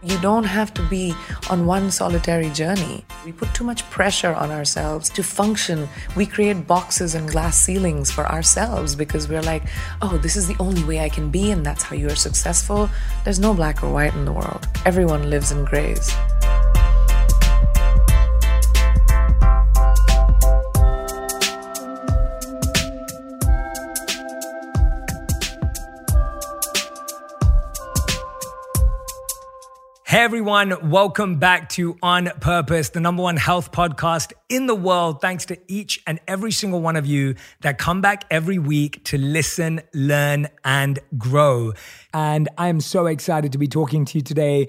You don't have to be on one solitary journey. We put too much pressure on ourselves to function. We create boxes and glass ceilings for ourselves because we're like, oh, this is the only way I can be, and that's how you are successful. There's no black or white in the world. Everyone lives in grays. Hey everyone, welcome back to On Purpose, the number one health podcast in the world. Thanks to each and every single one of you that come back every week to listen, learn, and grow. And I am so excited to be talking to you today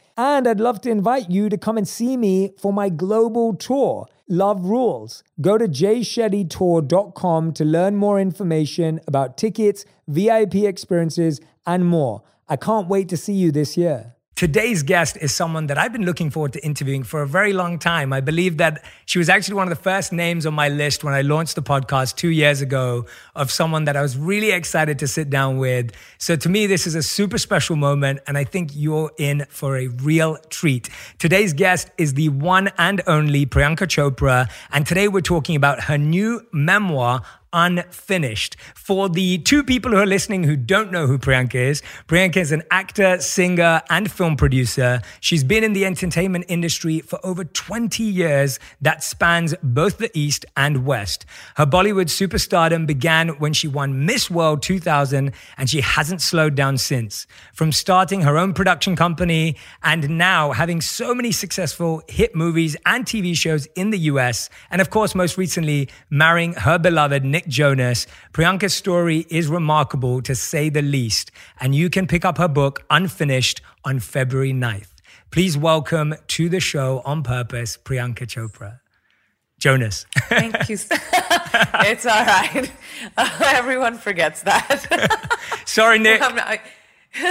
And I'd love to invite you to come and see me for my global tour, Love Rules. Go to jayshettytour.com to learn more information about tickets, VIP experiences, and more. I can't wait to see you this year. Today's guest is someone that I've been looking forward to interviewing for a very long time. I believe that she was actually one of the first names on my list when I launched the podcast two years ago of someone that I was really excited to sit down with. So to me, this is a super special moment, and I think you're in for a real treat. Today's guest is the one and only Priyanka Chopra, and today we're talking about her new memoir, unfinished. For the two people who are listening who don't know who Priyanka is, Priyanka is an actor, singer, and film producer. She's been in the entertainment industry for over 20 years that spans both the East and West. Her Bollywood superstardom began when she won Miss World 2000, and she hasn't slowed down since. From starting her own production company and now having so many successful hit movies and TV shows in the US, and of course, most recently, marrying her beloved Nick Nick Jonas. Priyanka's story is remarkable to say the least, and you can pick up her book Unfinished on February 9th. Please welcome to the show on purpose, Priyanka Chopra. Jonas. Thank you. it's all right. Uh, everyone forgets that. Sorry, Nick.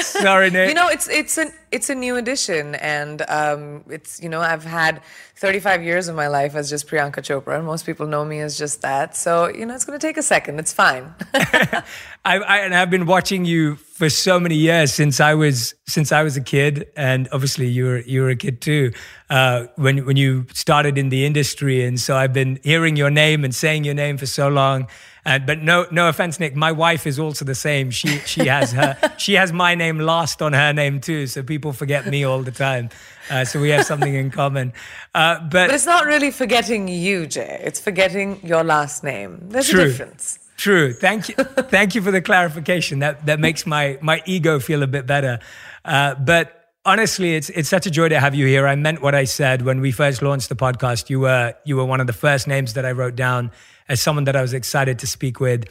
Sorry, Nick. you know, it's it's an it's a new addition, and um, it's you know I've had 35 years of my life as just Priyanka Chopra, and most people know me as just that. So you know, it's going to take a second. It's fine. I, I, and I've been watching you for so many years since I was since I was a kid, and obviously you were you were a kid too uh, when when you started in the industry, and so I've been hearing your name and saying your name for so long. Uh, but no, no offense, Nick. My wife is also the same. She she has her she has my name last on her name too, so people forget me all the time. Uh, so we have something in common. Uh, but, but, it's not really forgetting you, Jay. It's forgetting your last name. There's true, a difference. True. Thank you. Thank you for the clarification. That that makes my my ego feel a bit better. Uh, but honestly, it's it's such a joy to have you here. I meant what I said when we first launched the podcast. You were you were one of the first names that I wrote down as someone that I was excited to speak with.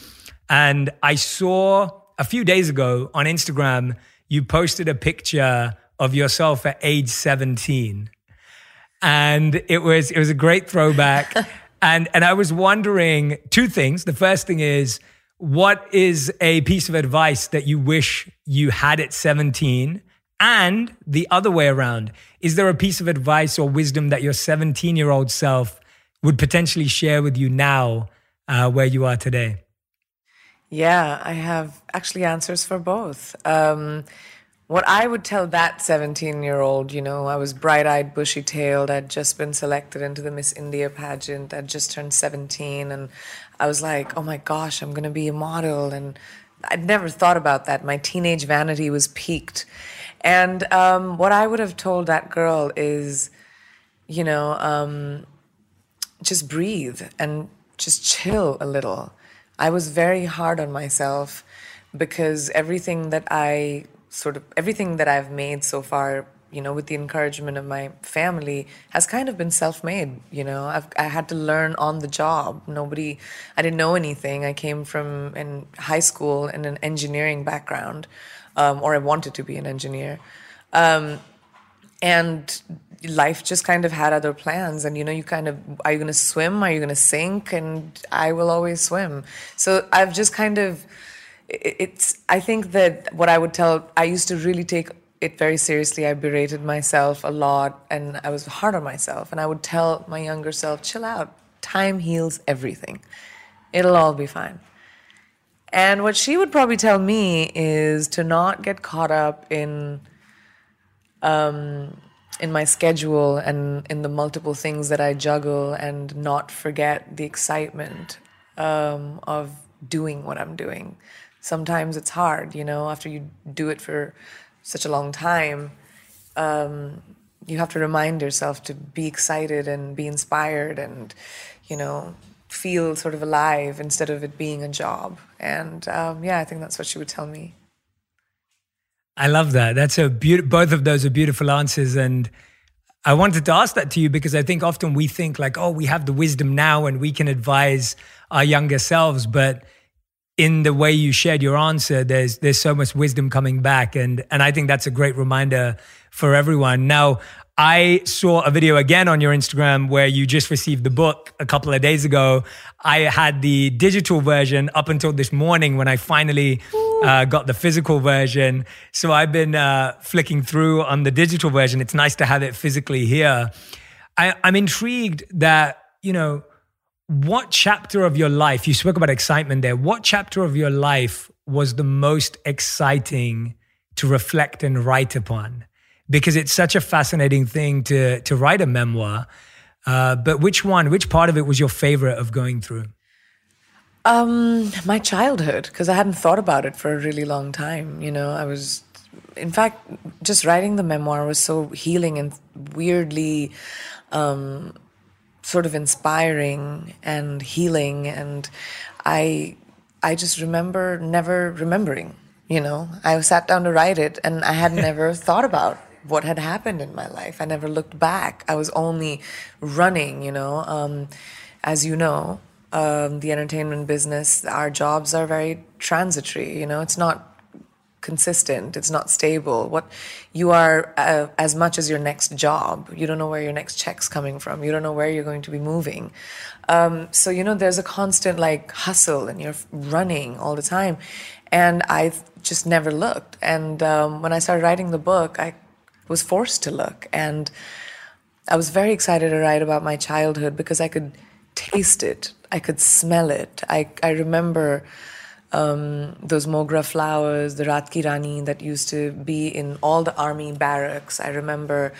And I saw a few days ago on Instagram, you posted a picture of yourself at age 17. And it was it was a great throwback. and and I was wondering two things. The first thing is what is a piece of advice that you wish you had at 17? And the other way around, is there a piece of advice or wisdom that your 17 year old self would potentially share with you now uh, where you are today? Yeah, I have actually answers for both. Um, what I would tell that 17 year old, you know, I was bright eyed, bushy tailed. I'd just been selected into the Miss India pageant. I'd just turned 17. And I was like, oh my gosh, I'm going to be a model. And I'd never thought about that. My teenage vanity was peaked. And um, what I would have told that girl is, you know, um, just breathe and just chill a little. I was very hard on myself because everything that I sort of everything that I've made so far, you know, with the encouragement of my family, has kind of been self-made. You know, I've I had to learn on the job. Nobody, I didn't know anything. I came from in high school in an engineering background, um, or I wanted to be an engineer. Um, and life just kind of had other plans. And you know you kind of are you going to swim? Are you going to sink? And i will always swim. So i've just kind of it's i think that what i would tell i used to really take it very seriously. I berated myself a lot and i was hard on myself. And i would tell my younger self chill out. Time heals everything. It'll all be fine. And what she would probably tell me is to not get caught up in um, in my schedule and in the multiple things that I juggle and not forget the excitement um, of doing what I'm doing. Sometimes it's hard, you know, after you do it for such a long time, um, you have to remind yourself to be excited and be inspired and, you know, feel sort of alive instead of it being a job. And um, yeah, I think that's what she would tell me. I love that. That's a beautiful, both of those are beautiful answers. And I wanted to ask that to you because I think often we think like, oh, we have the wisdom now and we can advise our younger selves. But in the way you shared your answer, there's there's so much wisdom coming back. And and I think that's a great reminder for everyone. Now, I saw a video again on your Instagram where you just received the book a couple of days ago. I had the digital version up until this morning when I finally uh, got the physical version. So I've been uh, flicking through on the digital version. It's nice to have it physically here. I, I'm intrigued that, you know, what chapter of your life, you spoke about excitement there, what chapter of your life was the most exciting to reflect and write upon? Because it's such a fascinating thing to to write a memoir. Uh, but which one, which part of it was your favorite of going through? Um, my childhood, because I hadn't thought about it for a really long time. You know, I was, in fact, just writing the memoir was so healing and weirdly, um, sort of inspiring and healing. And I, I just remember never remembering. You know, I sat down to write it, and I had never thought about what had happened in my life. I never looked back. I was only running, you know. Um, as you know, um, the entertainment business, our jobs are very transitory, you know, it's not consistent, it's not stable. What you are uh, as much as your next job. You don't know where your next check's coming from. You don't know where you're going to be moving. Um, so, you know, there's a constant like hustle and you're running all the time. And I just never looked. And um, when I started writing the book, I was forced to look. And I was very excited to write about my childhood because I could taste it, I could smell it. I, I remember um, those mogra flowers, the Rat Rani that used to be in all the army barracks. I remember,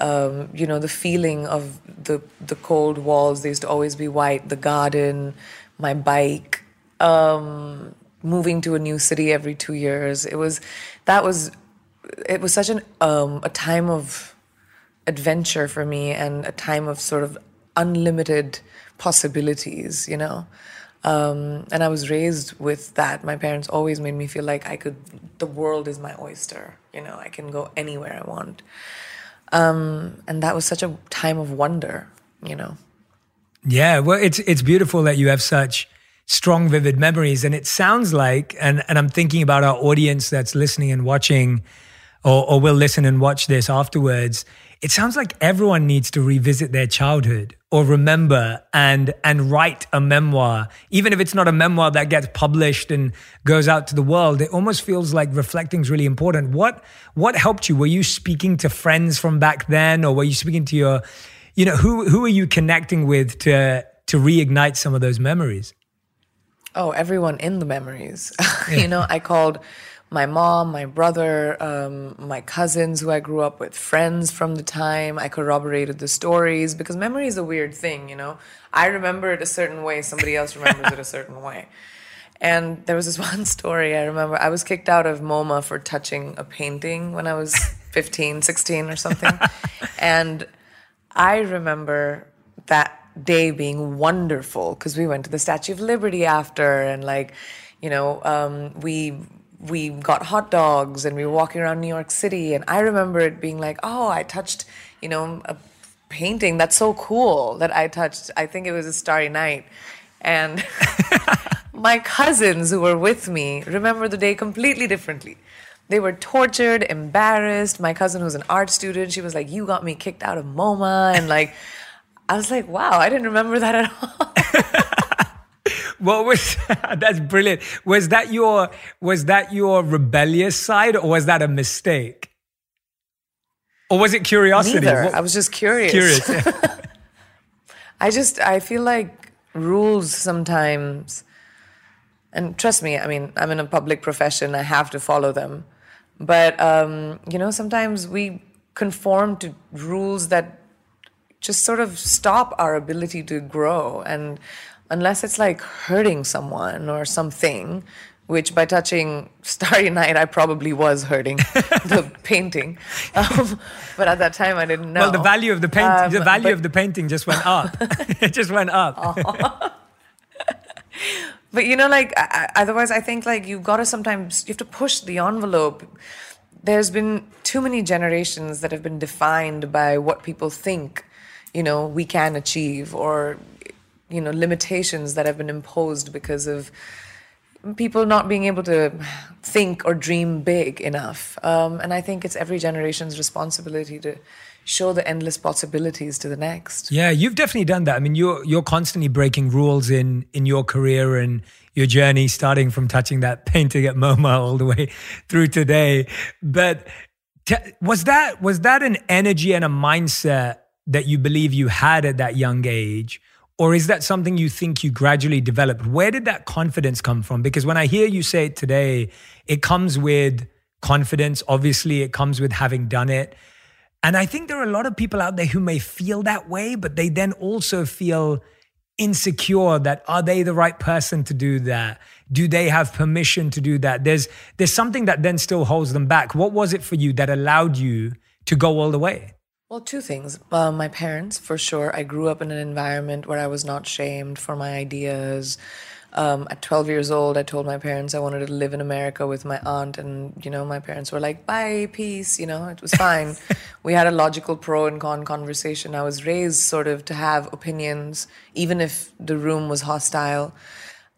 um, you know, the feeling of the the cold walls. They used to always be white. The garden, my bike, um, moving to a new city every two years. It was that was it was such an um, a time of adventure for me and a time of sort of unlimited possibilities, you know. Um, and I was raised with that. My parents always made me feel like I could. The world is my oyster. You know, I can go anywhere I want. Um, and that was such a time of wonder. You know. Yeah, well, it's it's beautiful that you have such strong, vivid memories, and it sounds like, and and I'm thinking about our audience that's listening and watching or, or will listen and watch this afterwards, it sounds like everyone needs to revisit their childhood or remember and and write a memoir. Even if it's not a memoir that gets published and goes out to the world it almost feels like reflecting is really important. What what helped you? Were you speaking to friends from back then or were you speaking to your you know who who are you connecting with to to reignite some of those memories? Oh everyone in the memories. Yeah. you know i called my mom, my brother, um, my cousins who I grew up with, friends from the time. I corroborated the stories because memory is a weird thing, you know. I remember it a certain way, somebody else remembers it a certain way. And there was this one story I remember. I was kicked out of MoMA for touching a painting when I was 15, 16 or something. and I remember that day being wonderful because we went to the Statue of Liberty after and like, you know, um, we we got hot dogs and we were walking around New York City. And I remember it being like, oh, I touched, you know, a painting. That's so cool that I touched. I think it was a starry night. And my cousins who were with me remember the day completely differently. they were tortured, embarrassed. My cousin who's an art student, she was like, "You got me kicked out of MoMA," and like, I was like, "Wow, I didn't remember that at all." what was that's brilliant? Was that your was that your rebellious side, or was that a mistake? Or was it curiosity? Neither. What? I was just curious. Curious. I just I feel like rules sometimes and trust me, I mean, I'm in a public profession, I have to follow them. But, um, you know, sometimes we conform to rules that just sort of stop our ability to grow. And unless it's like hurting someone or something, which by touching Starry Night, I probably was hurting the painting. Um, but at that time, I didn't know. Well, the value of the painting, um, the value but, of the painting just went up. it just went up. but you know, like I, otherwise, I think like you've got to sometimes you have to push the envelope. There's been too many generations that have been defined by what people think, you know, we can achieve, or you know, limitations that have been imposed because of people not being able to think or dream big enough. Um, and I think it's every generation's responsibility to show the endless possibilities to the next. Yeah, you've definitely done that. I mean, you're you're constantly breaking rules in in your career and your journey, starting from touching that painting at MoMA all the way through today. But t- was that was that an energy and a mindset that you believe you had at that young age? Or is that something you think you gradually developed? Where did that confidence come from? Because when I hear you say it today, it comes with confidence. Obviously, it comes with having done it. And I think there are a lot of people out there who may feel that way, but they then also feel insecure that are they the right person to do that? Do they have permission to do that? There's there's something that then still holds them back. What was it for you that allowed you to go all the way? Well, two things. Uh, my parents, for sure. I grew up in an environment where I was not shamed for my ideas um, at 12 years old, I told my parents I wanted to live in America with my aunt, and you know, my parents were like, "Bye, peace." You know, it was fine. we had a logical pro and con conversation. I was raised sort of to have opinions, even if the room was hostile.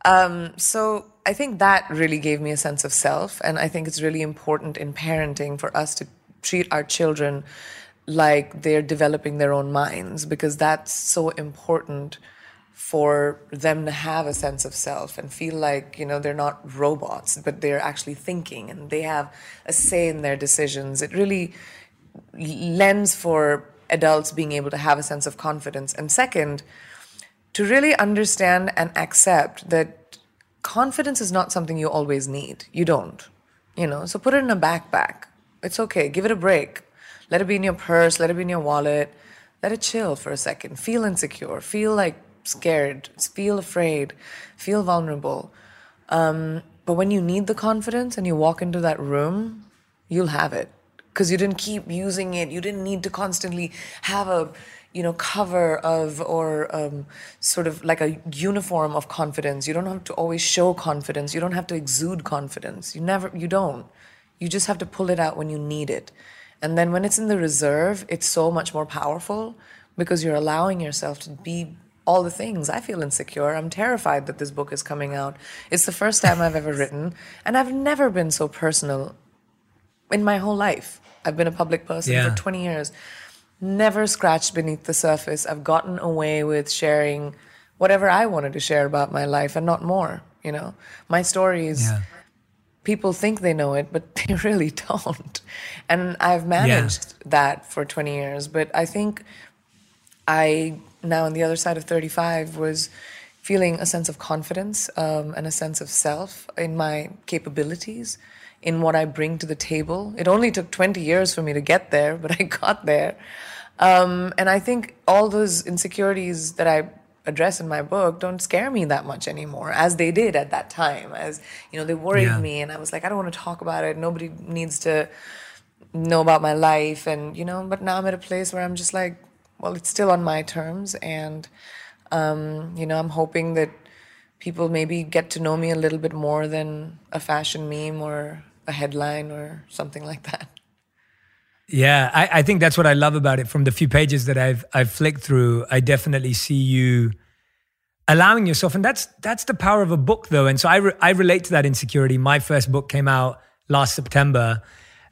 Um, so I think that really gave me a sense of self, and I think it's really important in parenting for us to treat our children like they're developing their own minds because that's so important for them to have a sense of self and feel like you know they're not robots but they're actually thinking and they have a say in their decisions. It really lends for adults being able to have a sense of confidence. And second to really understand and accept that confidence is not something you always need. You don't you know so put it in a backpack. It's okay. Give it a break let it be in your purse let it be in your wallet let it chill for a second feel insecure feel like scared, feel afraid, feel vulnerable. Um, but when you need the confidence and you walk into that room, you'll have it because you didn't keep using it. You didn't need to constantly have a you know cover of or um, sort of like a uniform of confidence. You don't have to always show confidence. You don't have to exude confidence. You never. You don't. You just have to pull it out when you need it. And then when it's in the reserve, it's so much more powerful because you're allowing yourself to be all the things. I feel insecure. I'm terrified that this book is coming out. It's the first time I've ever written, and I've never been so personal in my whole life. I've been a public person yeah. for 20 years. Never scratched beneath the surface. I've gotten away with sharing whatever I wanted to share about my life and not more, you know. My stories yeah. People think they know it, but they really don't. And I've managed yeah. that for 20 years, but I think I now on the other side of 35 was feeling a sense of confidence um, and a sense of self in my capabilities, in what I bring to the table. It only took 20 years for me to get there, but I got there. Um, and I think all those insecurities that I address in my book don't scare me that much anymore, as they did at that time. As you know, they worried yeah. me, and I was like, I don't want to talk about it. Nobody needs to know about my life, and you know. But now I'm at a place where I'm just like, well, it's still on my terms, and um, you know, I'm hoping that people maybe get to know me a little bit more than a fashion meme or a headline or something like that. Yeah, I, I, think that's what I love about it. From the few pages that I've I've flicked through, I definitely see you allowing yourself, and that's that's the power of a book, though. And so I re- I relate to that insecurity. My first book came out last September.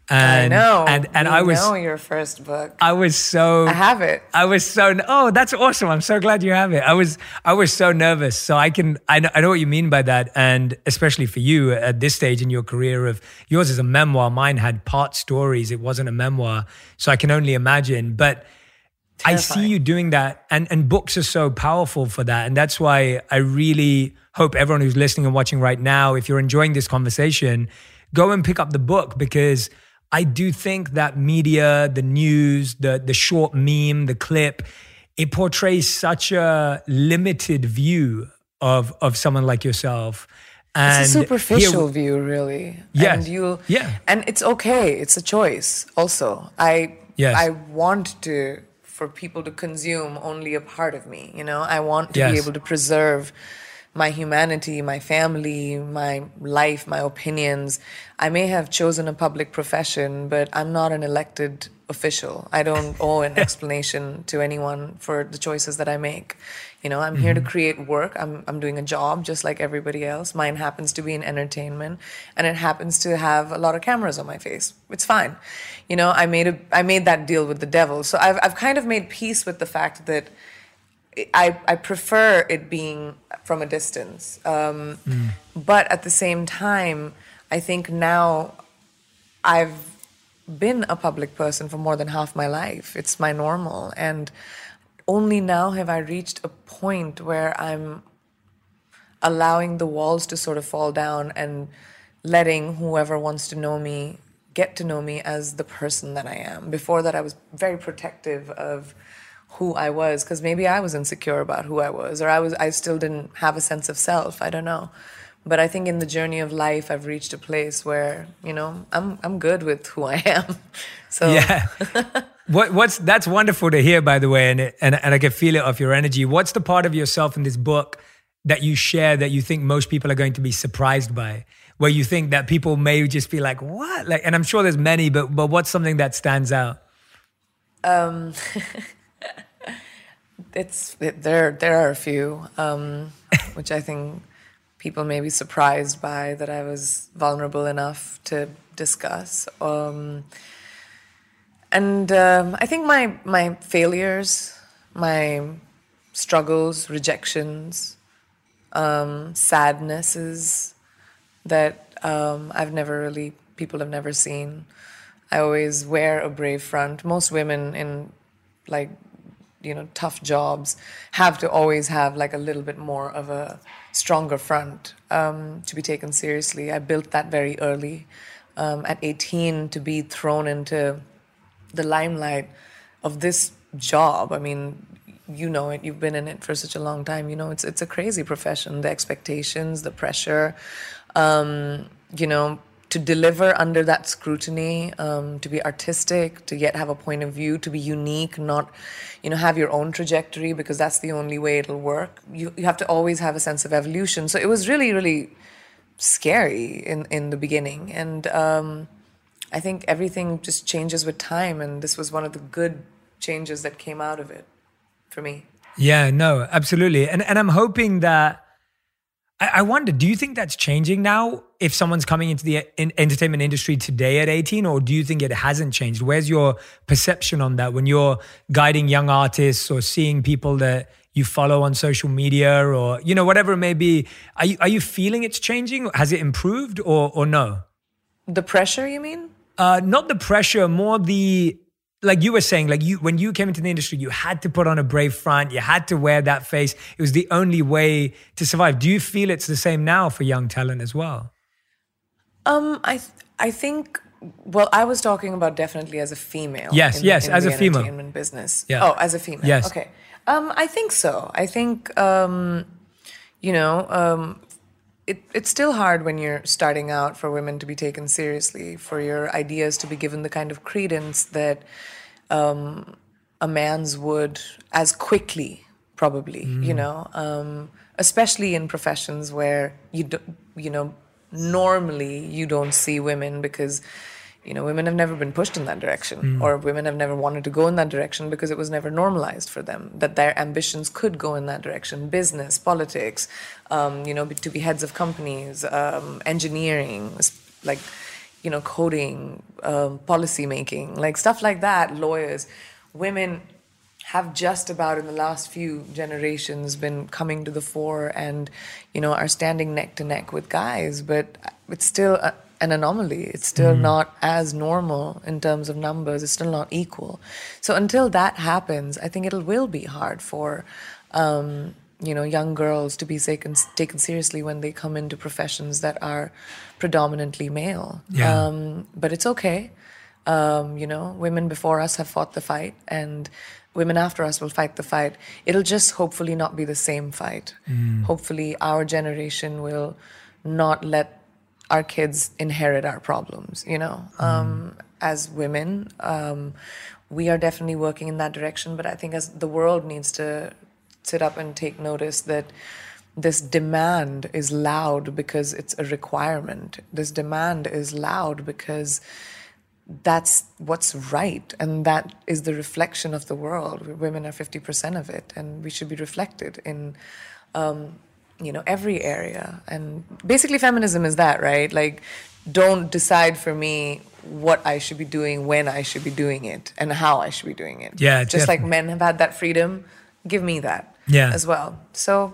And, I know. And and we I was know your first book. I was so I have it. I was so oh that's awesome. I'm so glad you have it. I was I was so nervous. So I can I know, I know what you mean by that and especially for you at this stage in your career of yours is a memoir, mine had part stories. It wasn't a memoir. So I can only imagine. But Terrifying. I see you doing that and and books are so powerful for that and that's why I really hope everyone who's listening and watching right now if you're enjoying this conversation go and pick up the book because I do think that media, the news, the the short meme, the clip, it portrays such a limited view of of someone like yourself. And it's a superficial here, view, really. Yes. And you, yeah. And it's okay. It's a choice. Also, I, yes. I want to for people to consume only a part of me. You know, I want to yes. be able to preserve my humanity, my family, my life, my opinions. I may have chosen a public profession, but I'm not an elected official. I don't owe an explanation to anyone for the choices that I make. You know, I'm mm-hmm. here to mm-hmm. create work. I'm I'm doing a job just like everybody else. Mine happens to be in entertainment and it happens to have a lot of cameras on my face. It's fine. You know, I made a I made that deal with the devil. So I've I've kind of made peace with the fact that I, I prefer it being from a distance. Um, mm. But at the same time, I think now I've been a public person for more than half my life. It's my normal. And only now have I reached a point where I'm allowing the walls to sort of fall down and letting whoever wants to know me get to know me as the person that I am. Before that, I was very protective of who I was because maybe I was insecure about who I was or I was I still didn't have a sense of self I don't know. But I think in the journey of life I've reached a place where you know I'm I'm good with who I am. So yeah. What what's that's wonderful to hear by the way and and and I can feel it off your energy. What's the part of yourself in this book that you share that you think most people are going to be surprised by? Where you think that people may just be like what? Like and I'm sure there's many but but what's something that stands out? Um it's it, there. There are a few, um, which I think people may be surprised by that I was vulnerable enough to discuss. Um, and um, I think my my failures, my struggles, rejections, um, sadnesses that um, I've never really people have never seen. I always wear a brave front. Most women in like you know tough jobs have to always have like a little bit more of a stronger front um, to be taken seriously. I built that very early. Um, at 18, to be thrown into the limelight of this job. I mean, you know it. You've been in it for such a long time. You know, it's it's a crazy profession. The expectations, the pressure. Um, you know, to deliver under that scrutiny, um, to be artistic, to yet have a point of view, to be unique, not, you know, have your own trajectory because that's the only way it'll work. You, you have to always have a sense of evolution. So it was really, really scary in, in the beginning. And um, I think everything just changes with time. And this was one of the good changes that came out of it for me. Yeah, no, absolutely. And, and I'm hoping that I, wonder, do you think that's changing now? If someone's coming into the entertainment industry today at 18, or do you think it hasn't changed? Where's your perception on that when you're guiding young artists or seeing people that you follow on social media or you know whatever it may be? Are you, are you feeling it's changing? Has it improved or or no? The pressure, you mean? Uh, not the pressure, more the like you were saying, like you when you came into the industry, you had to put on a brave front, you had to wear that face. It was the only way to survive. Do you feel it's the same now for young talent as well? Um, I th- I think. Well, I was talking about definitely as a female. Yes, in, yes, in as the a female. Entertainment business. Yeah. Oh, as a female. Yes. Okay. Um, I think so. I think um, you know, um, it, it's still hard when you're starting out for women to be taken seriously, for your ideas to be given the kind of credence that um, a man's would as quickly, probably. Mm. You know, um, especially in professions where you do, you know normally you don't see women because you know women have never been pushed in that direction mm. or women have never wanted to go in that direction because it was never normalized for them that their ambitions could go in that direction business politics um, you know to be heads of companies um, engineering like you know, coding, um, policy making, like stuff like that, lawyers, women have just about in the last few generations been coming to the fore and you know are standing neck to neck with guys but it's still a, an anomaly it's still mm. not as normal in terms of numbers it's still not equal so until that happens i think it will be hard for um, you know young girls to be taken taken seriously when they come into professions that are predominantly male. Yeah. Um, but it's okay. Um, you know, women before us have fought the fight, and women after us will fight the fight. It'll just hopefully not be the same fight. Mm. Hopefully, our generation will not let our kids inherit our problems. You know, mm. um, as women, um, we are definitely working in that direction. But I think as the world needs to sit up and take notice that this demand is loud because it's a requirement. This demand is loud because that's what's right and that is the reflection of the world women are 50% of it and we should be reflected in um, you know every area and basically feminism is that right like don't decide for me what i should be doing when i should be doing it and how i should be doing it yeah just definitely. like men have had that freedom give me that yeah. as well. So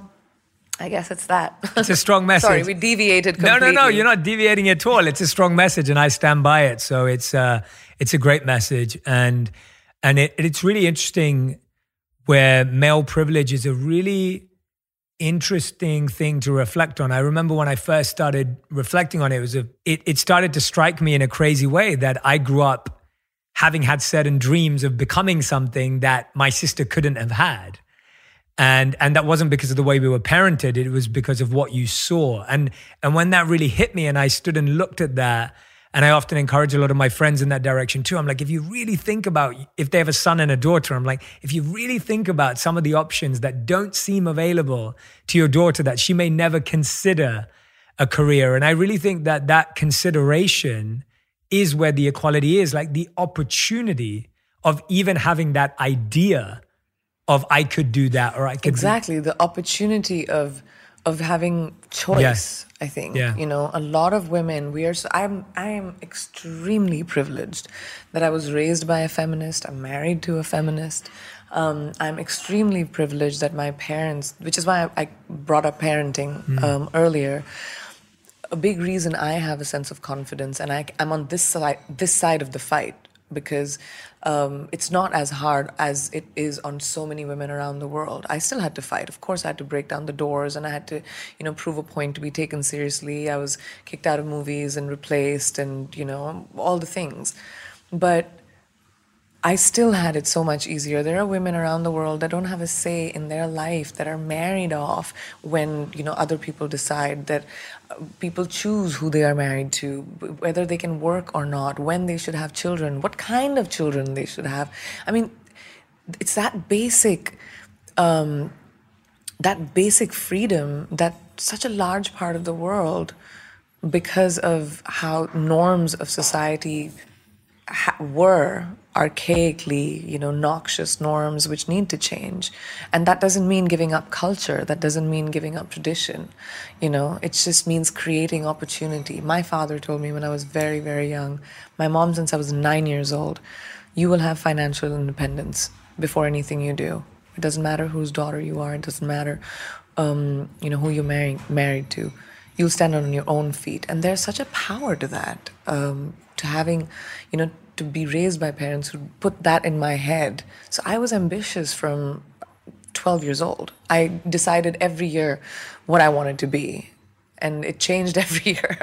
I guess it's that. It's a strong message. Sorry, we deviated completely. No, no, no. You're not deviating at all. It's a strong message, and I stand by it. So it's uh, it's a great message, and and it, it's really interesting where male privilege is a really interesting thing to reflect on. I remember when I first started reflecting on it, it was a it, it started to strike me in a crazy way that I grew up having had certain dreams of becoming something that my sister couldn't have had. And and that wasn't because of the way we were parented, it was because of what you saw. And and when that really hit me and I stood and looked at that, and I often encourage a lot of my friends in that direction too. I'm like, if you really think about if they have a son and a daughter, I'm like, if you really think about some of the options that don't seem available to your daughter that she may never consider a career. And I really think that that consideration is where the equality is like the opportunity of even having that idea of I could do that or I could exactly do- the opportunity of of having choice yes. I think yeah. you know a lot of women we are so I'm I am extremely privileged that I was raised by a feminist I'm married to a feminist um, I'm extremely privileged that my parents which is why I, I brought up parenting mm. um, earlier a big reason I have a sense of confidence, and I, am on this side, this side of the fight because um, it's not as hard as it is on so many women around the world. I still had to fight. Of course, I had to break down the doors, and I had to, you know, prove a point to be taken seriously. I was kicked out of movies and replaced, and you know, all the things. But I still had it so much easier. There are women around the world that don't have a say in their life, that are married off when you know other people decide that uh, people choose who they are married to, whether they can work or not, when they should have children, what kind of children they should have. I mean, it's that basic, um, that basic freedom that such a large part of the world, because of how norms of society ha- were archaically, you know, noxious norms which need to change. And that doesn't mean giving up culture. That doesn't mean giving up tradition. You know, it just means creating opportunity. My father told me when I was very, very young, my mom since I was nine years old, you will have financial independence before anything you do. It doesn't matter whose daughter you are. It doesn't matter, um, you know, who you're married married to. You'll stand on your own feet, and there's such a power to that. Um, to having, you know, to be raised by parents who put that in my head. So I was ambitious from 12 years old. I decided every year what I wanted to be, and it changed every year.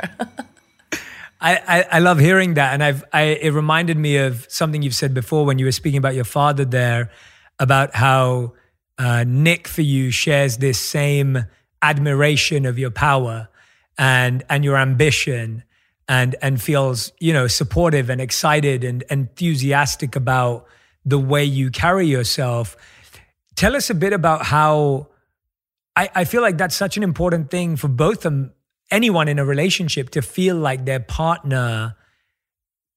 I, I, I, love hearing that. And I've, I, it reminded me of something you've said before when you were speaking about your father there, about how uh, Nick for you shares this same admiration of your power and, and your ambition and and feels you know supportive and excited and enthusiastic about the way you carry yourself. Tell us a bit about how i, I feel like that's such an important thing for both them anyone in a relationship to feel like their partner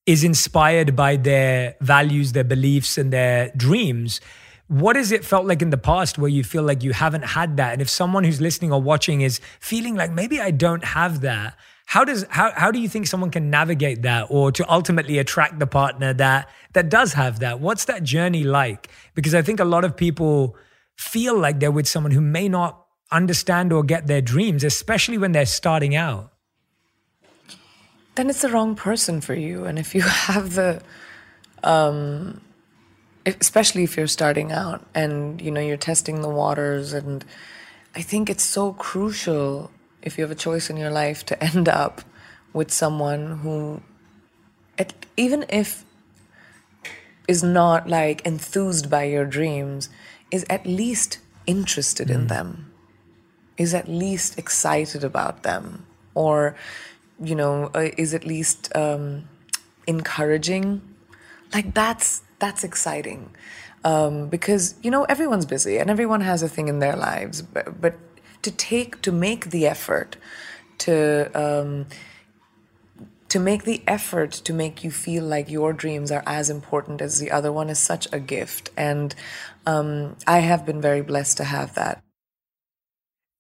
is inspired by their values their beliefs and their dreams. What has it felt like in the past where you feel like you haven't had that? And if someone who's listening or watching is feeling like maybe i don't have that how does how how do you think someone can navigate that or to ultimately attract the partner that that does have that? What's that journey like? Because i think a lot of people feel like they're with someone who may not understand or get their dreams especially when they're starting out. Then it's the wrong person for you. And if you have the um especially if you're starting out and you know you're testing the waters. And i think it's so crucial if you have a choice in your life to end up with someone who even if is not like enthused by your dreams is at least interested mm. in them is at least excited about them or you know uh, is at least um, encouraging like that's that's exciting um, because you know everyone's busy and everyone has a thing in their lives but, but to take to make the effort to um, to make the effort to make you feel like your dreams are as important as the other one is such a gift. And um, i have been very blessed to have that.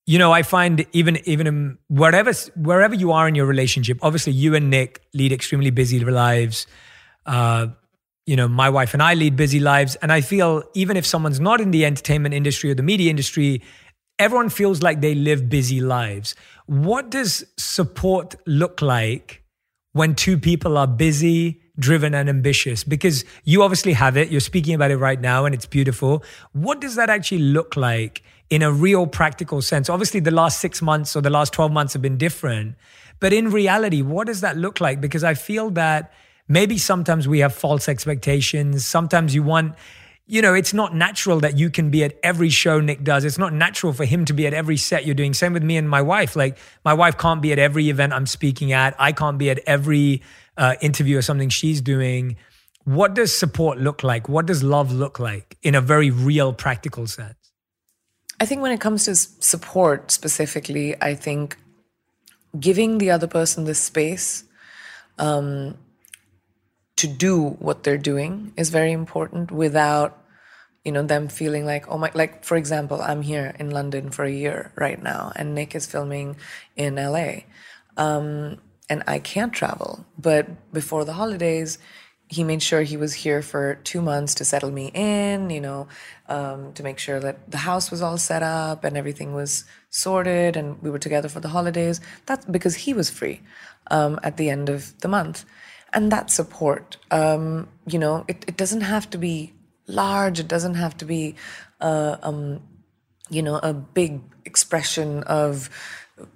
You know i find even even wherever wherever you are in your relationship obviously you and nick lead extremely busy lives. Uh, you know, my wife and I lead busy lives. And I feel even if someone's not in the entertainment industry or the media industry, everyone feels like they live busy lives. What does support look like when two people are busy, driven, and ambitious? Because you obviously have it. You're speaking about it right now and it's beautiful. What does that actually look like in a real practical sense? Obviously, the last six months or the last 12 months have been different. But in reality, what does that look like? Because I feel that maybe sometimes we have false expectations. Sometimes you want, you know, it's not natural that you can be at every show Nick does. It's not natural for him to be at every set you're doing. Same with me and my wife. Like, my wife can't be at every event I'm speaking at. I can't be at every uh, interview or something she's doing. What does support look like? What does love look like in a very real, practical sense? I think when it comes to support specifically, I think giving the other person the space um, to do what they're doing is very important without you know them feeling like oh my like for example i'm here in london for a year right now and nick is filming in la um, and i can't travel. But before the holidays he made sure he was here for two months to settle me in you know um, to make sure that the house was all set up and everything was sorted and we were together for the holidays. That's because he was free um, at the end of the month and that support. Um, you know, it, it doesn't have to be large. It doesn't have to be, uh, um, you know, a big expression of,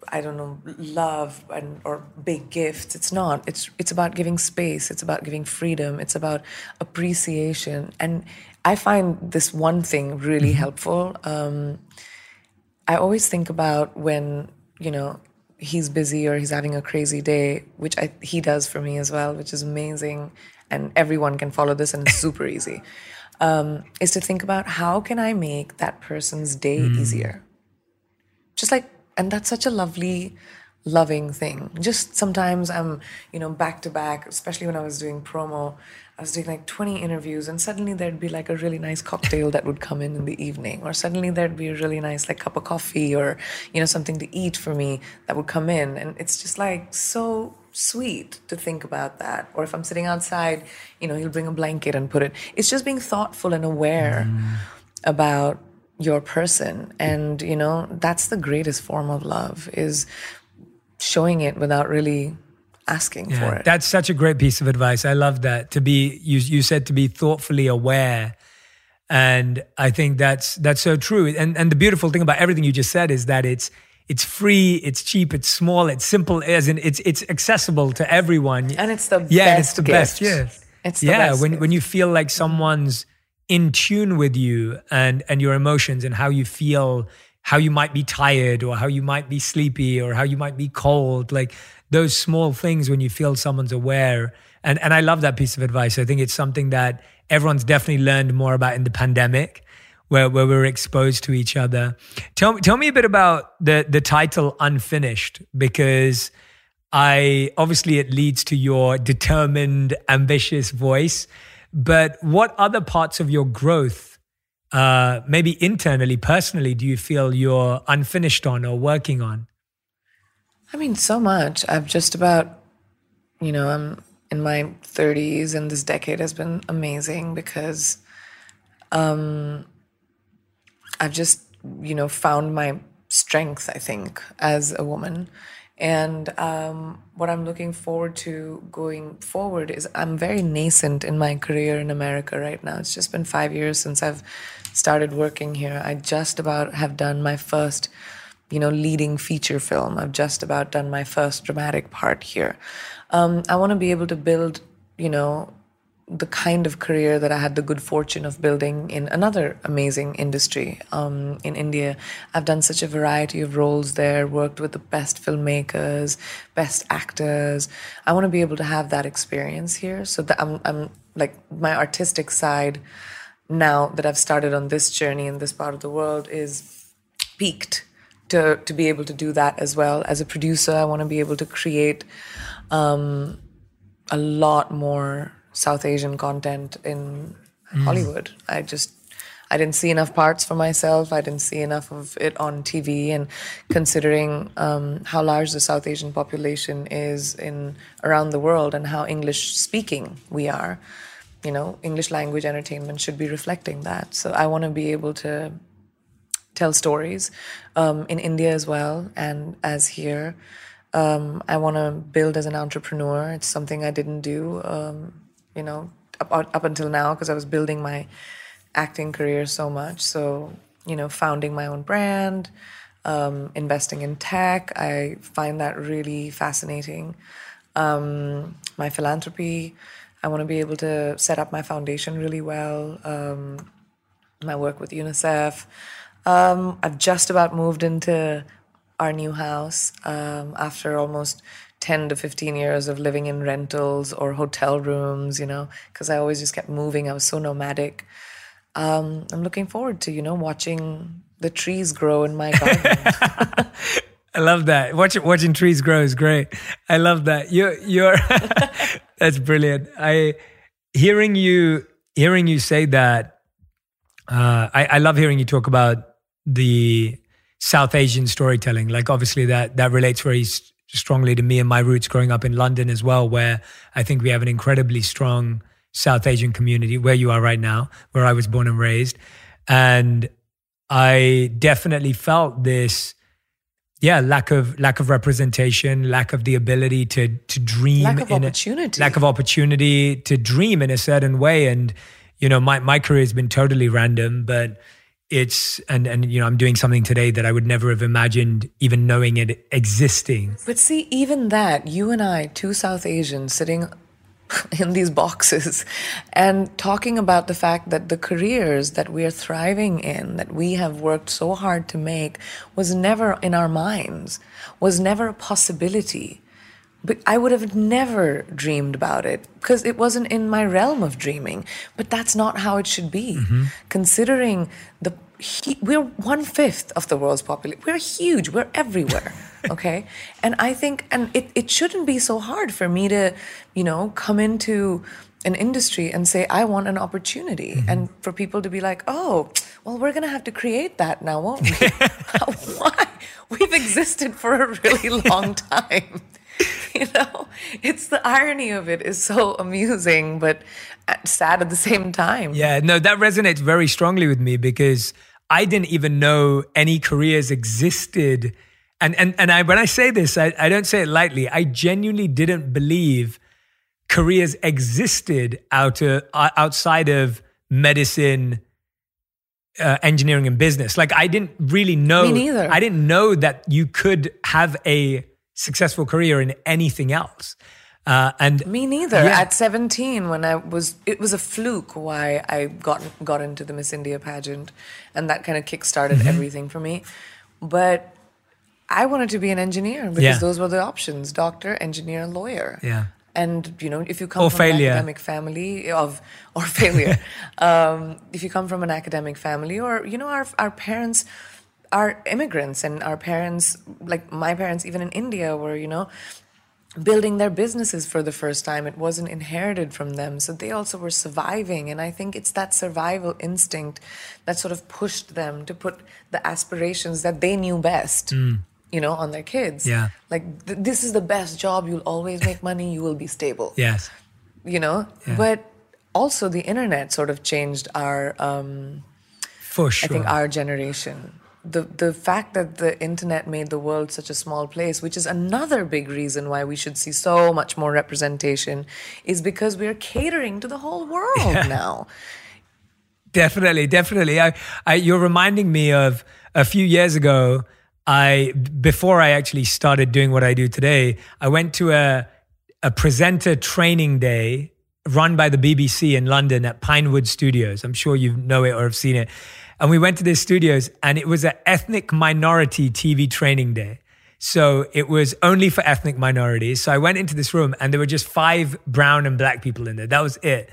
I don't know, love and or big gifts. It's not. It's it's about giving space. It's about giving freedom. It's about appreciation. And I find this one thing really mm-hmm. helpful. Um, I always think about when you know he's busy or he's having a crazy day, which I, he does for me as well, which is amazing. And everyone can follow this and it's super easy. Um, is to think about how can I make that person's day mm. easier? Just like, and that's such a lovely, loving thing. Just sometimes I'm, you know, back to back, especially when I was doing promo. I was doing like 20 interviews, and suddenly there'd be like a really nice cocktail that would come in in the evening, or suddenly there'd be a really nice like cup of coffee, or you know something to eat for me that would come in, and it's just like so sweet to think about that. Or if I'm sitting outside, you know, he'll bring a blanket and put it. It's just being thoughtful and aware mm. about your person, and you know that's the greatest form of love is showing it without really asking yeah, for it. That's such a great piece of advice. I love that. To be you you said to be thoughtfully aware. And I think that's that's so true. And and the beautiful thing about everything you just said is that it's it's free, it's cheap, it's small, it's simple, as in it's it's accessible to everyone. And it's the yeah, it's the gift. best. Yeah, it's yeah. when gift. when you feel like someone's in tune with you and and your emotions and how you feel how you might be tired or how you might be sleepy or how you might be cold like those small things when you feel someone's aware. And and I love that piece of advice. I think it's something that everyone's definitely learned more about in the pandemic where where we are exposed to each other. Tell tell me a bit about the the title unfinished because I obviously it leads to your determined ambitious voice but what other parts of your growth uh, maybe internally, personally, do you feel you're unfinished on or working on? I mean, so much. I've just about, you know, I'm in my 30s, and this decade has been amazing because um, I've just, you know, found my strength, I think, as a woman. And um, what I'm looking forward to going forward is I'm very nascent in my career in America right now. It's just been five years since I've started working here. I just about have done my first you know, leading feature film. I've just about done my first dramatic part here. Um, I want to be able to build, you know, the kind of career that I had the good fortune of building in another amazing industry um, in India. I've done such a variety of roles there, worked with the best filmmakers, best actors. I want to be able to have that experience here. So that I'm, I'm like my artistic side now that I've started on this journey in this part of the world is peaked to to be able to do that as well. As a producer, I want to be able to create um, a lot more South Asian content in mm. Hollywood. I just I didn't see enough parts for myself. I didn't see enough of it on TV. And considering um, how large the South Asian population is in around the world and how English speaking we are, you know, English language entertainment should be reflecting that. So I want to be able to tell stories um, in India as well and as here. Um, I want to build as an entrepreneur. It's something I didn't do, um, you know, up, up until now because I was building my acting career so much. So, you know, founding my own brand, um, investing in tech, I find that really fascinating. Um, my philanthropy, I want to be able to set up my foundation really well. Um, my work with UNICEF. Um, I've just about moved into our new house um, after almost 10 to 15 years of living in rentals or hotel rooms, you know, because I always just kept moving. I was so nomadic. Um, I'm looking forward to, you know, watching the trees grow in my garden. I love that. Watching trees grow is great. I love that. You're you're that's brilliant. I hearing you hearing you say that. Uh, I, I love hearing you talk about the South Asian storytelling. Like obviously that that relates very strongly to me and my roots growing up in London as well, where I think we have an incredibly strong South Asian community where you are right now, where I was born and raised. And I definitely felt this yeah, lack of lack of representation, lack of the ability to to dream lack of opportunity. A, lack of opportunity to dream in a certain way. And, you know, my, my career has been totally random, but it's and and you know i'm doing something today that i would never have imagined even knowing it existing but see even that you and i two south asians sitting in these boxes and talking about the fact that the careers that we are thriving in that we have worked so hard to make was never in our minds was never a possibility but I would have never dreamed about it because it wasn't in my realm of dreaming. But that's not how it should be. Mm-hmm. Considering the he, we're one fifth of the world's population. We're huge. We're everywhere. okay, and I think, and it it shouldn't be so hard for me to, you know, come into an industry and say I want an opportunity, mm-hmm. and for people to be like, oh, well, we're gonna have to create that now, won't we? Why? We've existed for a really long time. you know it's the irony of it is so amusing but sad at the same time yeah no that resonates very strongly with me because i didn't even know any careers existed and and, and I, when i say this I, I don't say it lightly i genuinely didn't believe careers existed out of, uh, outside of medicine uh, engineering and business like i didn't really know Me neither. i didn't know that you could have a successful career in anything else. Uh, and me neither. Yeah. At 17, when I was, it was a fluke why I got got into the Miss India pageant, and that kind of kickstarted mm-hmm. everything for me. But I wanted to be an engineer because yeah. those were the options: doctor, engineer, lawyer. Yeah. And you know, if you come or from failure. an academic family of or failure, um, if you come from an academic family, or you know, our our parents are immigrants and our parents like my parents even in india were you know building their businesses for the first time it wasn't inherited from them so they also were surviving and i think it's that survival instinct that sort of pushed them to put the aspirations that they knew best mm. you know, on their kids. Yeah. Like, th- this is the best job. You'll always make money. You will be stable. Yes. You know? Yeah. But also, the internet sort of changed our, um, For sure. I think, our generation. The, the fact that the internet made the world such a small place, which is another big reason why we should see so much more representation, is because we're catering to the whole world now. Definitely, definitely. I, I, you're reminding me of a few years ago. I before I actually started doing what I do today, I went to a a presenter training day run by the BBC in London at Pinewood Studios. I'm sure you know it or have seen it. And we went to the studios, and it was an ethnic minority TV training day. So it was only for ethnic minorities. So I went into this room, and there were just five brown and black people in there. That was it.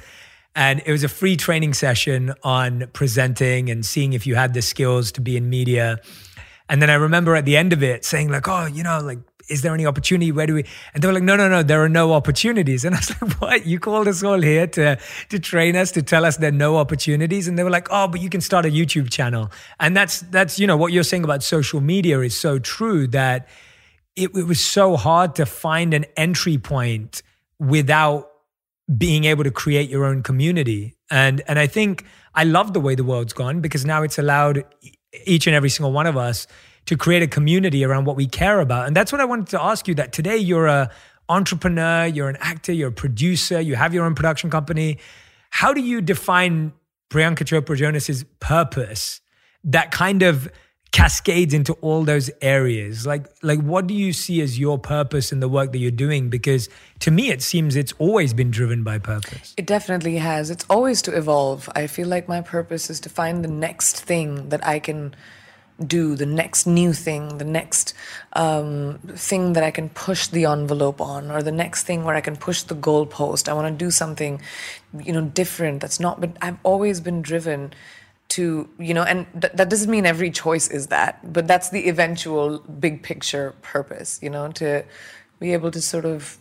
And it was a free training session on presenting and seeing if you had the skills to be in media. And then I remember at the end of it saying, like, oh, you know, like, is there any opportunity? Where do we? And they were like, no, no, no, there are no opportunities. And I was like, what? You called us all here to to train us, to tell us there are no opportunities? And they were like, oh, but you can start a YouTube channel. And that's that's you know what you're saying about social media is so true that it, it was so hard to find an entry point without being able to create your own community. And and I think I love the way the world's gone because now it's allowed each and every single one of us to create a community around what we care about. And that's what I wanted to ask you that today you're a entrepreneur, you're an actor, you're a producer, you have your own production company. How do you define Priyanka Chopra Jonas's purpose that kind of cascades into all those areas like like what do you see as your purpose in the work that you're doing because to me it seems it's always been driven by purpose It definitely has. It's always to evolve. I feel like my purpose is to find the next thing that I can do, the next new thing, the next um, thing that I can push the envelope on, or the next thing where I can push the goalpost. I want to do something, you know, different. That's not. But I've always been driven to you know and th- that doesn't mean every choice is that but that's the eventual big picture purpose you know to be able to sort of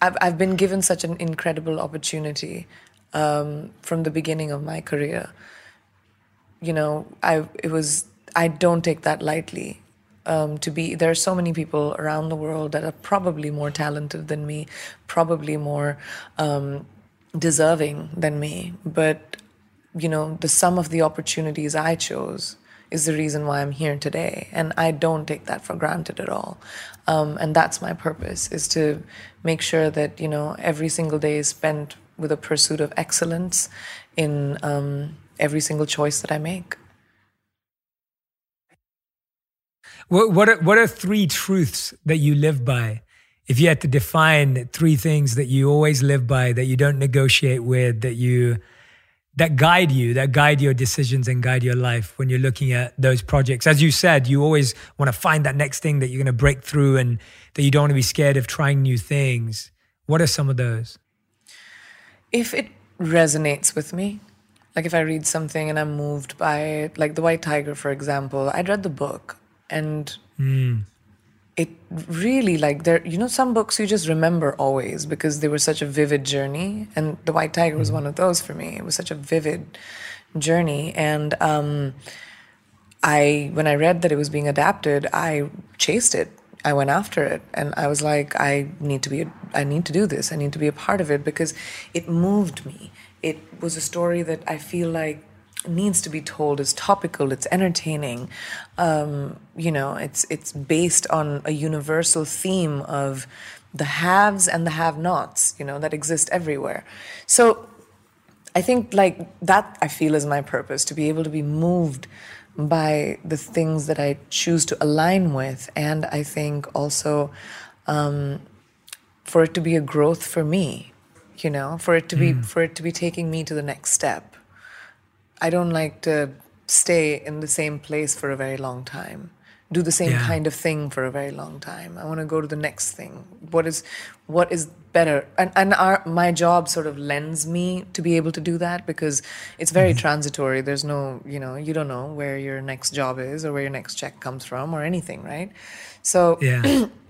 I've, I've been given such an incredible opportunity um, from the beginning of my career. You know, I it was I don't take that lightly. Um, to be there are so many people around the world that are probably more talented than me, probably more um, deserving than me. But you know, the sum of the opportunities I chose is the reason why I'm here today. And I don't take that for granted at all. Um, and that's my purpose is to make sure that, you know, every single day is spent with a pursuit of excellence in um, every single choice that I make. what what are, what are three truths that you live by if you had to define three things that you always live by that you don't negotiate with that you that guide you, that guide your decisions and guide your life when you're looking at those projects. As you said, you always want to find that next thing that you're going to break through and that you don't want to be scared of trying new things. What are some of those? If it resonates with me, like if I read something and I'm moved by it, like The White Tiger, for example, I'd read the book. And it really like there you know some books you just remember always because they were such a vivid journey. And the white tiger was one of those for me. It was such a vivid journey. And um i when i read that it was being adapted i chased it. I went after it. And i was like i need to be a, i need to do this. I need to be a part of it because it moved me it was a story that i feel like needs to be told it's topical it's entertaining. Um, you know it's it's based on a universal theme of the haves and the have nots you know that exist everywhere. So i think like that i feel is my purpose to be able to be moved by the things that i choose to align with and i think also um, for it to be a growth for me you know for it to be hmm. for it to be taking me to the next step I don't like to stay in the same place for a very long time. Do the same Yeah. kind of thing for a very long time. I want to go to the next thing. What is what is better? And and our my job sort of lends me to be able to do that because it's very mm-hmm. transitory. There's no, you know, you don't know where your next job is or where your next check comes from or anything, right? So Yeah.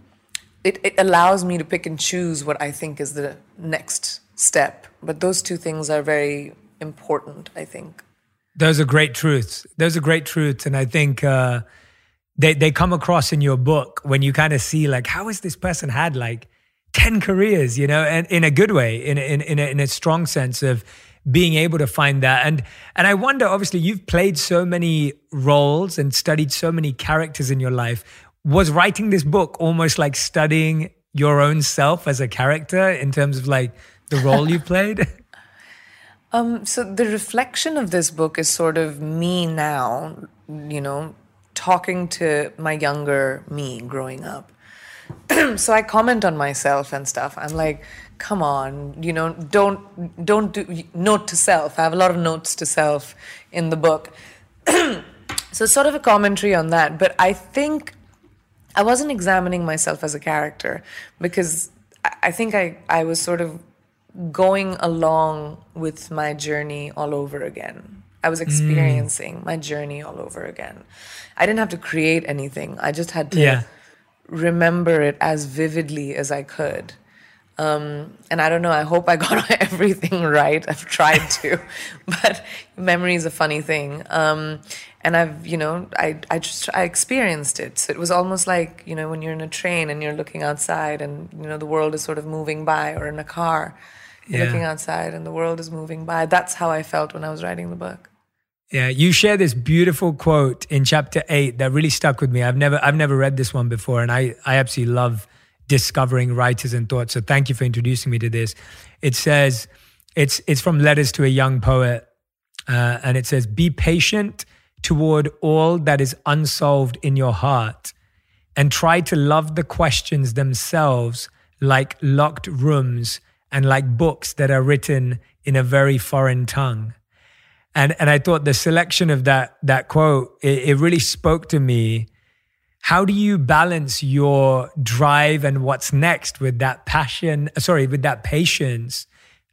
it, it allows me to pick and choose what I think is the next step. But those two things are very important, I think. Those are great truths. Those are great truths. And I think uh, they they come across in your book when you kind of see like how has this person had like 10 careers, you know, and in a good way, in in in a, in a strong sense of being able to find that. And and I wonder, obviously, you've played so many roles and studied so many characters in your life. Was writing this book almost like studying your own self as a character in terms of like the role you played? Um, so the reflection of this book is sort of me now, you know, talking to my younger me growing up. so I comment on myself and stuff. I'm like, come on, you know, don't don't do note to self. I have a lot of notes to self in the book. so sort of a commentary on that. But I think I wasn't examining myself as a character because I think I, I was sort of going along with my journey all over again. I was mm. experiencing mm. my journey all over again. I didn't have to create anything. I just had to yeah. remember it as vividly as I could. Um, and I don't know, I hope I got everything right. I've tried to, but memory is a funny thing. Um, and I've, you know, I, I just, I experienced it. So it was almost like, you know, when you're in a train and you're looking outside and, you know, the world is sort of moving by or in a car, yeah. looking outside and the world is moving by. That's how I felt when I was writing the book. Yeah, you share this beautiful quote in chapter eight that really stuck with me. I've never, I've never read this one before, and I, I absolutely love discovering writers and thoughts. So thank you for introducing me to this. It says, it's it's from Letters to a Young Poet, uh, and it says, "Be patient toward all that is unsolved in your heart, and try to love the questions themselves like locked rooms and like books that are written in a very foreign tongue." and and I thought the selection of that that quote it, it really spoke to me. How do you balance your drive and what's next with that passion? Sorry, with that patience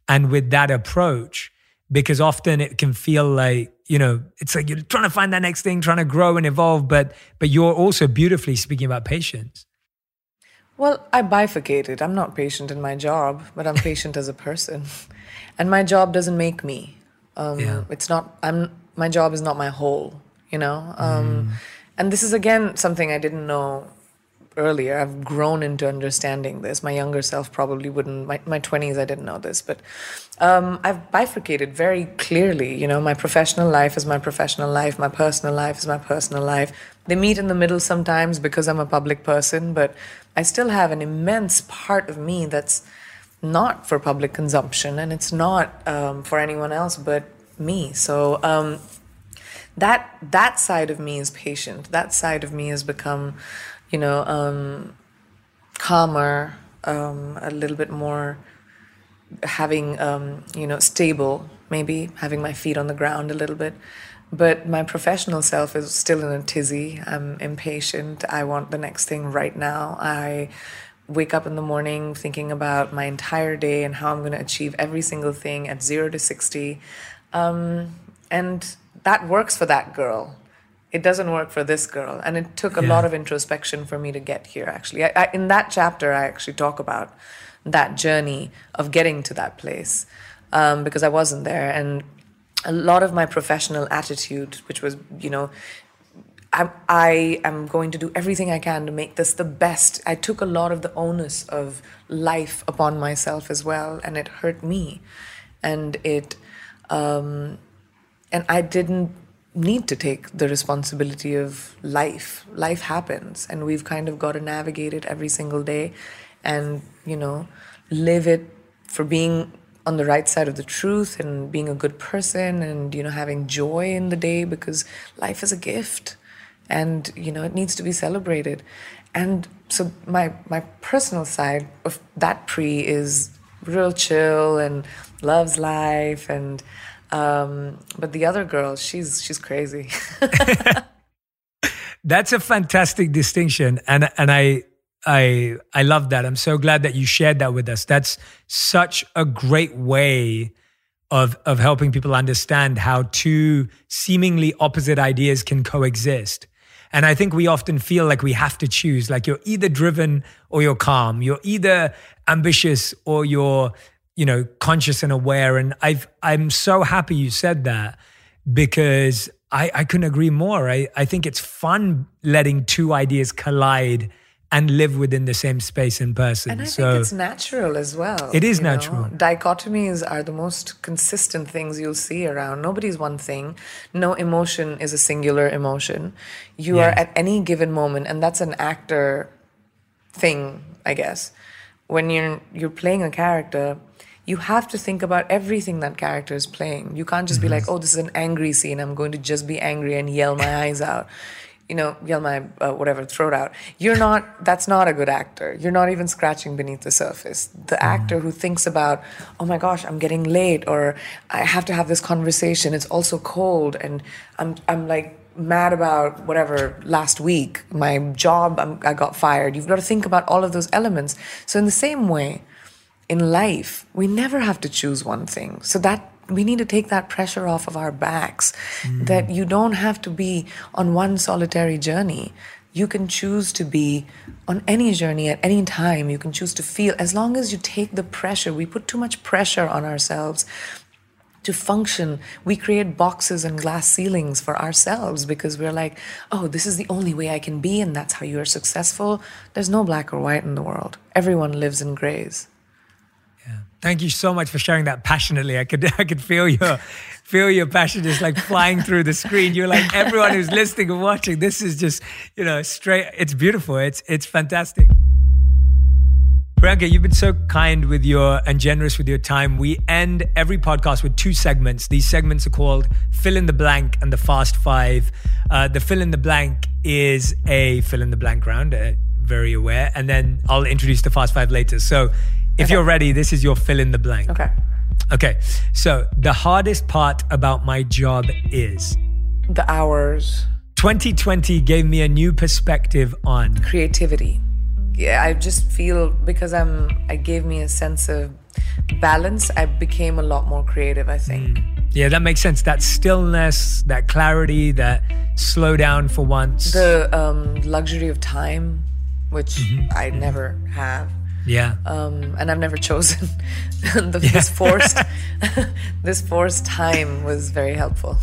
and with that approach, because often it can feel like you know it's like you're trying to find that next thing, trying to grow and evolve, but but you're also beautifully speaking about patience. Well, I bifurcated. I'm not patient in my job, but I'm patient as a person. And my job doesn't make me. Um, yeah. It's not. I'm. My job is not my whole. You know. Um, mm. And this is again something I didn't know earlier. I've grown into understanding this. My younger self probably wouldn't. My my twenties, I didn't know this, but um, I've bifurcated very clearly. You know, my professional life is my professional life. My personal life is my personal life. They meet in the middle sometimes because I'm a public person, but I still have an immense part of me that's not for public consumption and it's not um, for anyone else but me. So um, that that side of me is patient. That side of me has become, you know, um, calmer, um, a little bit more having, um, you know, stable. Maybe having my feet on the ground a little bit. But my professional self is still in a tizzy. I'm impatient. I want the next thing right now. I wake up in the morning thinking about my entire day and how I'm going to achieve every single thing at zero to 60. Um, and that works for that girl. It doesn't work for this girl. And it took a yeah. lot of introspection for me to get here, actually. I, I, in that chapter, I actually talk about that journey of getting to that place um, because I wasn't there. And a lot of my professional attitude, which was, you know, I'm, I am going to do everything I can to make this the best. I took a lot of the onus of life upon myself as well, and it hurt me. And it, um, and I didn't need to take the responsibility of life. Life happens, and we've kind of got to navigate it every single day and, you know, live it for being on the right side of the truth and being a good person and, you know, having joy in the day because life is a gift and you know it needs to be celebrated and so my my personal side of that pre is real chill and loves life and um, but the other girl she's she's crazy. That's a fantastic distinction and and i i i love that. I'm so glad that you shared that with us. That's such a great way of of helping people understand how two seemingly opposite ideas can coexist. And I think we often feel like we have to choose, like you're either driven or you're calm. You're either ambitious or you're, you know, conscious and aware. And I've, I'm so happy you said that because I, I couldn't agree more. I, I think it's fun letting two ideas collide and live within the same space in person. And I so think it's natural as well. It is you know? natural. Dichotomies are the most consistent things you'll see around. Nobody's one thing. No emotion is a singular emotion. You are at any given moment, and that's an actor thing, I guess. When you're you're playing a character, you have to think about everything that character is playing. You can't just be like, "Oh, this is an angry scene. I'm going to just be angry and yell my eyes out." You know, yell my uh, whatever throat out. You're not. That's not a good actor. You're not even scratching beneath the surface. The actor who thinks about, "Oh my gosh, I'm getting late," or "I have to have this conversation. It's also cold," and I'm I'm like mad about whatever last week, my job, I'm, I got fired. You've got to think about all of those elements. So, in the same way, in life, we never have to choose one thing. So, that we need to take that pressure off of our backs, mm. that you don't have to be on one solitary journey. You can choose to be on any journey at any time. You can choose to feel, as long as you take the pressure, we put too much pressure on ourselves to function, we create boxes and glass ceilings for ourselves because we're like, oh, this is the only way I can be, and that's how you are successful. There's no black or white in the world. Everyone lives in grays. Thank you so much for sharing that passionately. I could I could feel your feel your passion just like flying through the screen. You're like everyone who's listening and watching. This is just you know straight. It's beautiful. It's it's fantastic. Priyanka, you've been so kind with your and generous with your time. We end every podcast with two segments. These segments are called Fill in the Blank and the Fast Five. Uh, the Fill in the Blank is a fill in the blank round, uh, very aware. And then I'll introduce the Fast Five later. So if you're ready, this is your fill in the blank. Okay. Okay. So the hardest part about my job is The hours, 2020 gave me a new perspective on creativity. Yeah, I just feel because I'm, I gave me a sense of balance. I became a lot more creative. I think. Yeah, that makes sense. That stillness, that clarity, that slow down for once. The um, luxury of time, which I never have. Yeah. um, and I've never chosen. the, This forced, this forced time was very helpful.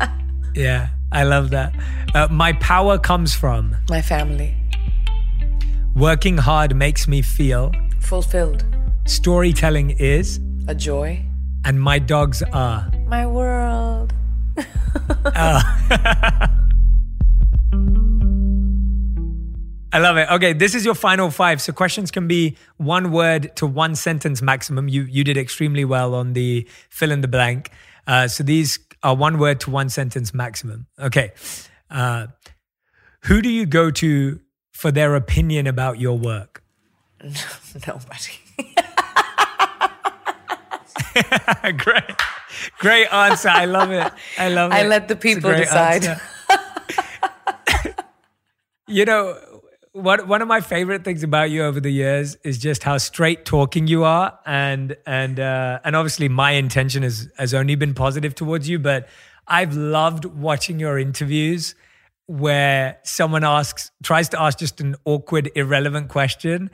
yeah. I love that. Uh, my power comes from My family, working hard makes me feel. fulfilled, Storytelling is, a joy. and my dogs are. My world. I love it. Okay, this is your final five. So questions can be one word to one sentence maximum. You you did extremely well on the fill in the blank. Uh, so these are one word to one sentence maximum. Okay. Uh, who do you go to for their opinion about your work? Nobody. great, great answer. I love it. I love it. I let the people decide. you know, what one of my favorite things about you over the years is just how straight talking you are, and and uh, and obviously my intention has has only been positive towards you, but I've loved watching your interviews where someone asks tries to ask just an awkward irrelevant question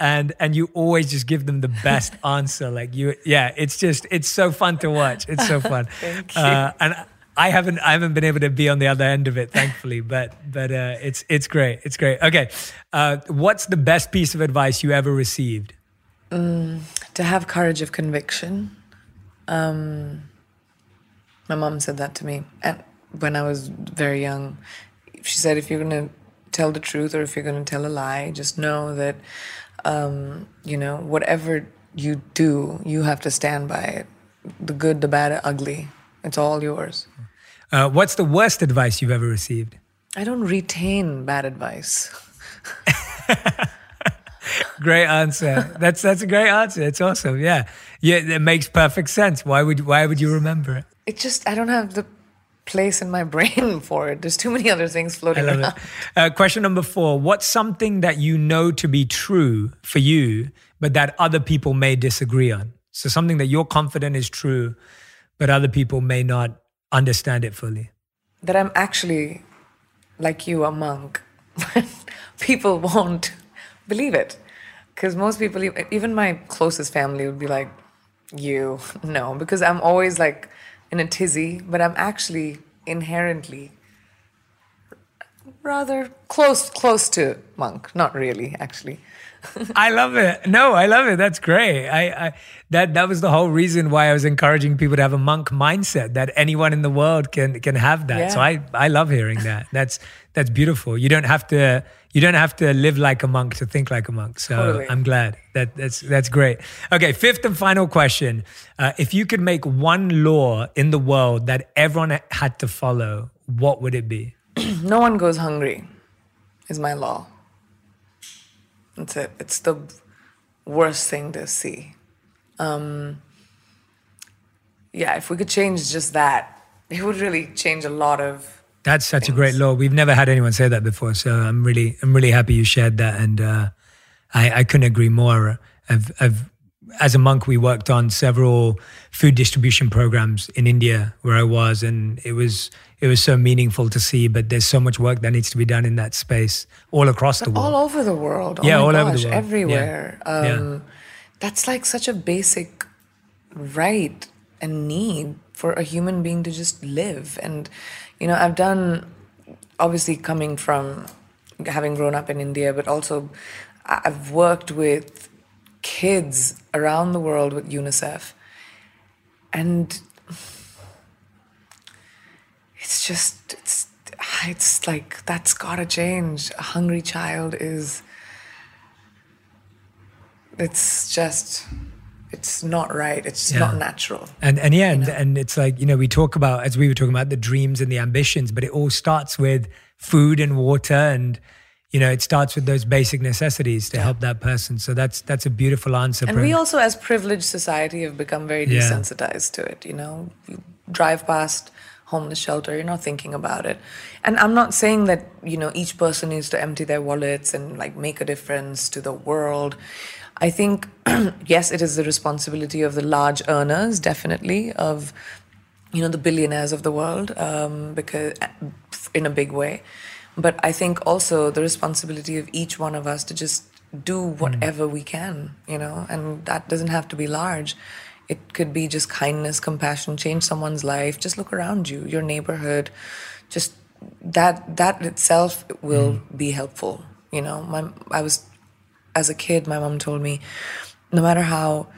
and and you always just give them the best answer. Like you yeah it's just it's so fun to watch. It's so fun. Thank you. Uh, and I haven't I haven't been able to be on the other end of it thankfully but but uh, it's it's great it's great okay uh, what's the best piece of advice you ever received to have courage of conviction. Um, my mom said that to me and when I was very young. She said, if you're going to tell the truth or if you're going to tell a lie, just know that, um, you know, whatever you do, you have to stand by it. The good, the bad, the ugly. It's all yours. Uh, what's the worst advice you've ever received I don't retain bad advice. Great answer. That's that's a great answer. It's awesome. Yeah, yeah. It makes perfect sense. Why would why would you remember it? It just, I don't have the place in my brain for it. There's too many other things floating around. Uh, question number four: What's something that you know to be true for you, but that other people may disagree on? So something that you're confident is true, but other people may not understand it fully. that I'm actually like you, a monk. People won't believe it. Because most people, even my closest family, would be like, You, no. Because I'm always like in a tizzy, but I'm actually inherently rather close close to monk. Not really, actually. I love it. No, I love it. That's great. I, I that that was the whole reason why I was encouraging people to have a monk mindset that anyone in the world can can have that. Yeah. So I I love hearing that. That's that's beautiful. You don't have to you don't have to live like a monk to think like a monk. So totally. I'm glad that that's that's great. Okay, fifth and final question: uh, If you could make one law in the world that everyone had to follow, what would it be? no one goes hungry. Is my law. That's it. It's the worst thing to see. Um, yeah, if we could change just that, it would really change a lot of. That's such things. a great law. We've never had anyone say that before, so I'm really, I'm really happy you shared that, and uh, I, I couldn't agree more. I've, I've as a monk, we worked on several food distribution programs in India where I was, and it was it was so meaningful to see. But there's so much work that needs to be done in that space all across the world, all over the world. Oh yeah, all gosh, over the world, everywhere. Yeah. Um, yeah. That's like such a basic right and need for a human being to just live. And you know, I've done obviously coming from having grown up in India, but also I've worked with kids around the world with UNICEF. And it's just, it's, it's like, that's gotta change. A hungry child is, it's just, it's not right. It's yeah. not natural. And and yeah, and, and it's like, you know, we talk about as we were talking about the dreams and the ambitions, but it all starts with food and water and you know it starts with those basic necessities to yeah. help that person. So that's that's a beautiful answer and we also as privileged society have become very desensitized yeah. to it you know? You drive past homeless shelter you're not thinking about it. And i'm not saying that you know each person needs to empty their wallets and like make a difference to the world. I think yes it is the responsibility of the large earners definitely of you know the billionaires of the world um, because in a big way but I think also the responsibility of each one of us to just do whatever mm. we can, you know, and that doesn't have to be large. It could be just kindness, compassion, change someone's life. Just look around you, your neighborhood. Just that that itself will mm. be helpful. You know, my I was as a kid, my mom told me, no matter how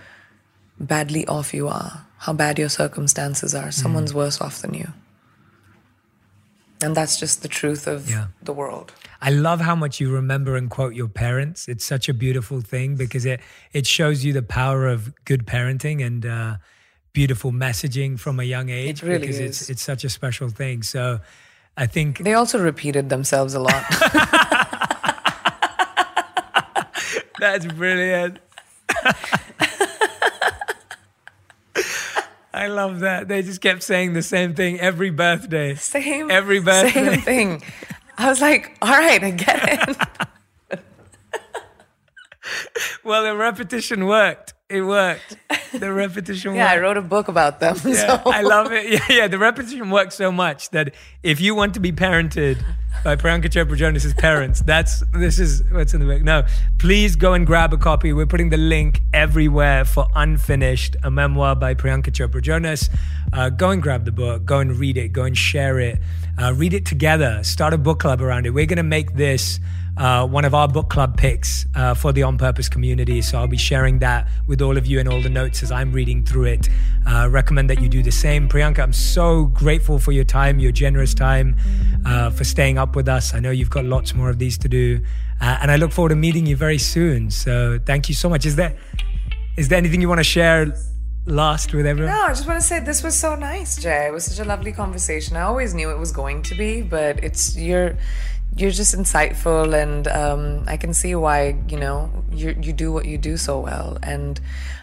badly off you are, how bad your circumstances are, someone's mm. worse off than you. And that's just the truth of yeah. the world. I love how much you remember and quote your parents. It's such a beautiful thing because it it shows you the power of good parenting and uh, beautiful messaging from a young age. It really because is. It's it's such a special thing. So I think they also repeated themselves a lot. That's brilliant. I love that. They just kept saying the same thing every birthday. Same. Every birthday. Same thing. I was like, all right, I get it. well, the repetition worked. It worked. The repetition yeah, worked. I wrote a book about them. Yeah, so. I love it. Yeah, yeah. The repetition works so much that if you want to be parented by Priyanka Chopra Jonas's parents. That's this is what's in the book. No, please go and grab a copy. We're putting the link everywhere for Unfinished, a memoir by Priyanka Chopra Jonas. Uh, go and grab the book. Go and read it. Go and share it. Uh, read it together. Start a book club around it. We're going to make this uh, one of our book club picks uh, for the On Purpose community. So I'll be sharing that with all of you and all the notes as I'm reading through it. Uh, recommend that you do the same. Priyanka, I'm so grateful for your time, your generous time, uh, for staying up with us. I know you've got lots more of these to do. Uh, and I look forward to meeting you very soon. So thank you so much. Is there, is there anything you want to share last with everyone? No, I just want to say this was so nice, Jay. It was such a lovely conversation. I always knew it was going to be, but it's you're you're just insightful, and um, I can see why you know you you do what you do so well, and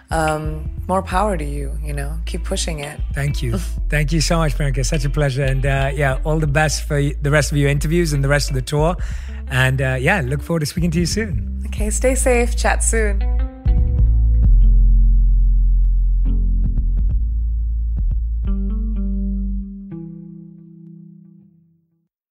um, more power to you. You know, keep pushing it. Thank you, thank you so much, Priyanka. Such a pleasure, and uh, yeah, all the best for the rest of your interviews and the rest of the tour. And uh, yeah, look forward to speaking to you soon. Okay, stay safe. Chat soon.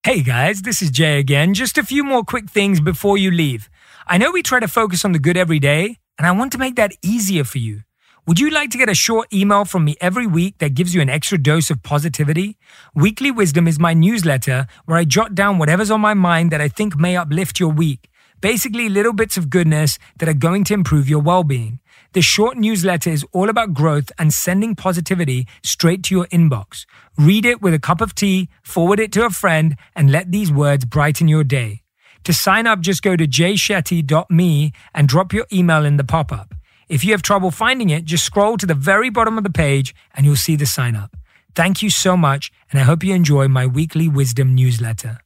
Hey guys, this is Jay again. Just a few more quick things before you leave. I know we try to focus on the good every day, and I want to make that easier for you. Would you like to get a short email from me every week that gives you an extra dose of positivity? Weekly Wisdom is my newsletter where I jot down whatever's on my mind that I think may uplift your week. Basically, little bits of goodness that are going to improve your well being. The short newsletter is all about growth and sending positivity straight to your inbox. Read it with a cup of tea, forward it to a friend, and let these words brighten your day. To sign up, just go to jayshetty.me and drop your email in the pop up. If you have trouble finding it, just scroll to the very bottom of the page and you'll see the sign up. Thank you so much, and I hope you enjoy my weekly wisdom newsletter.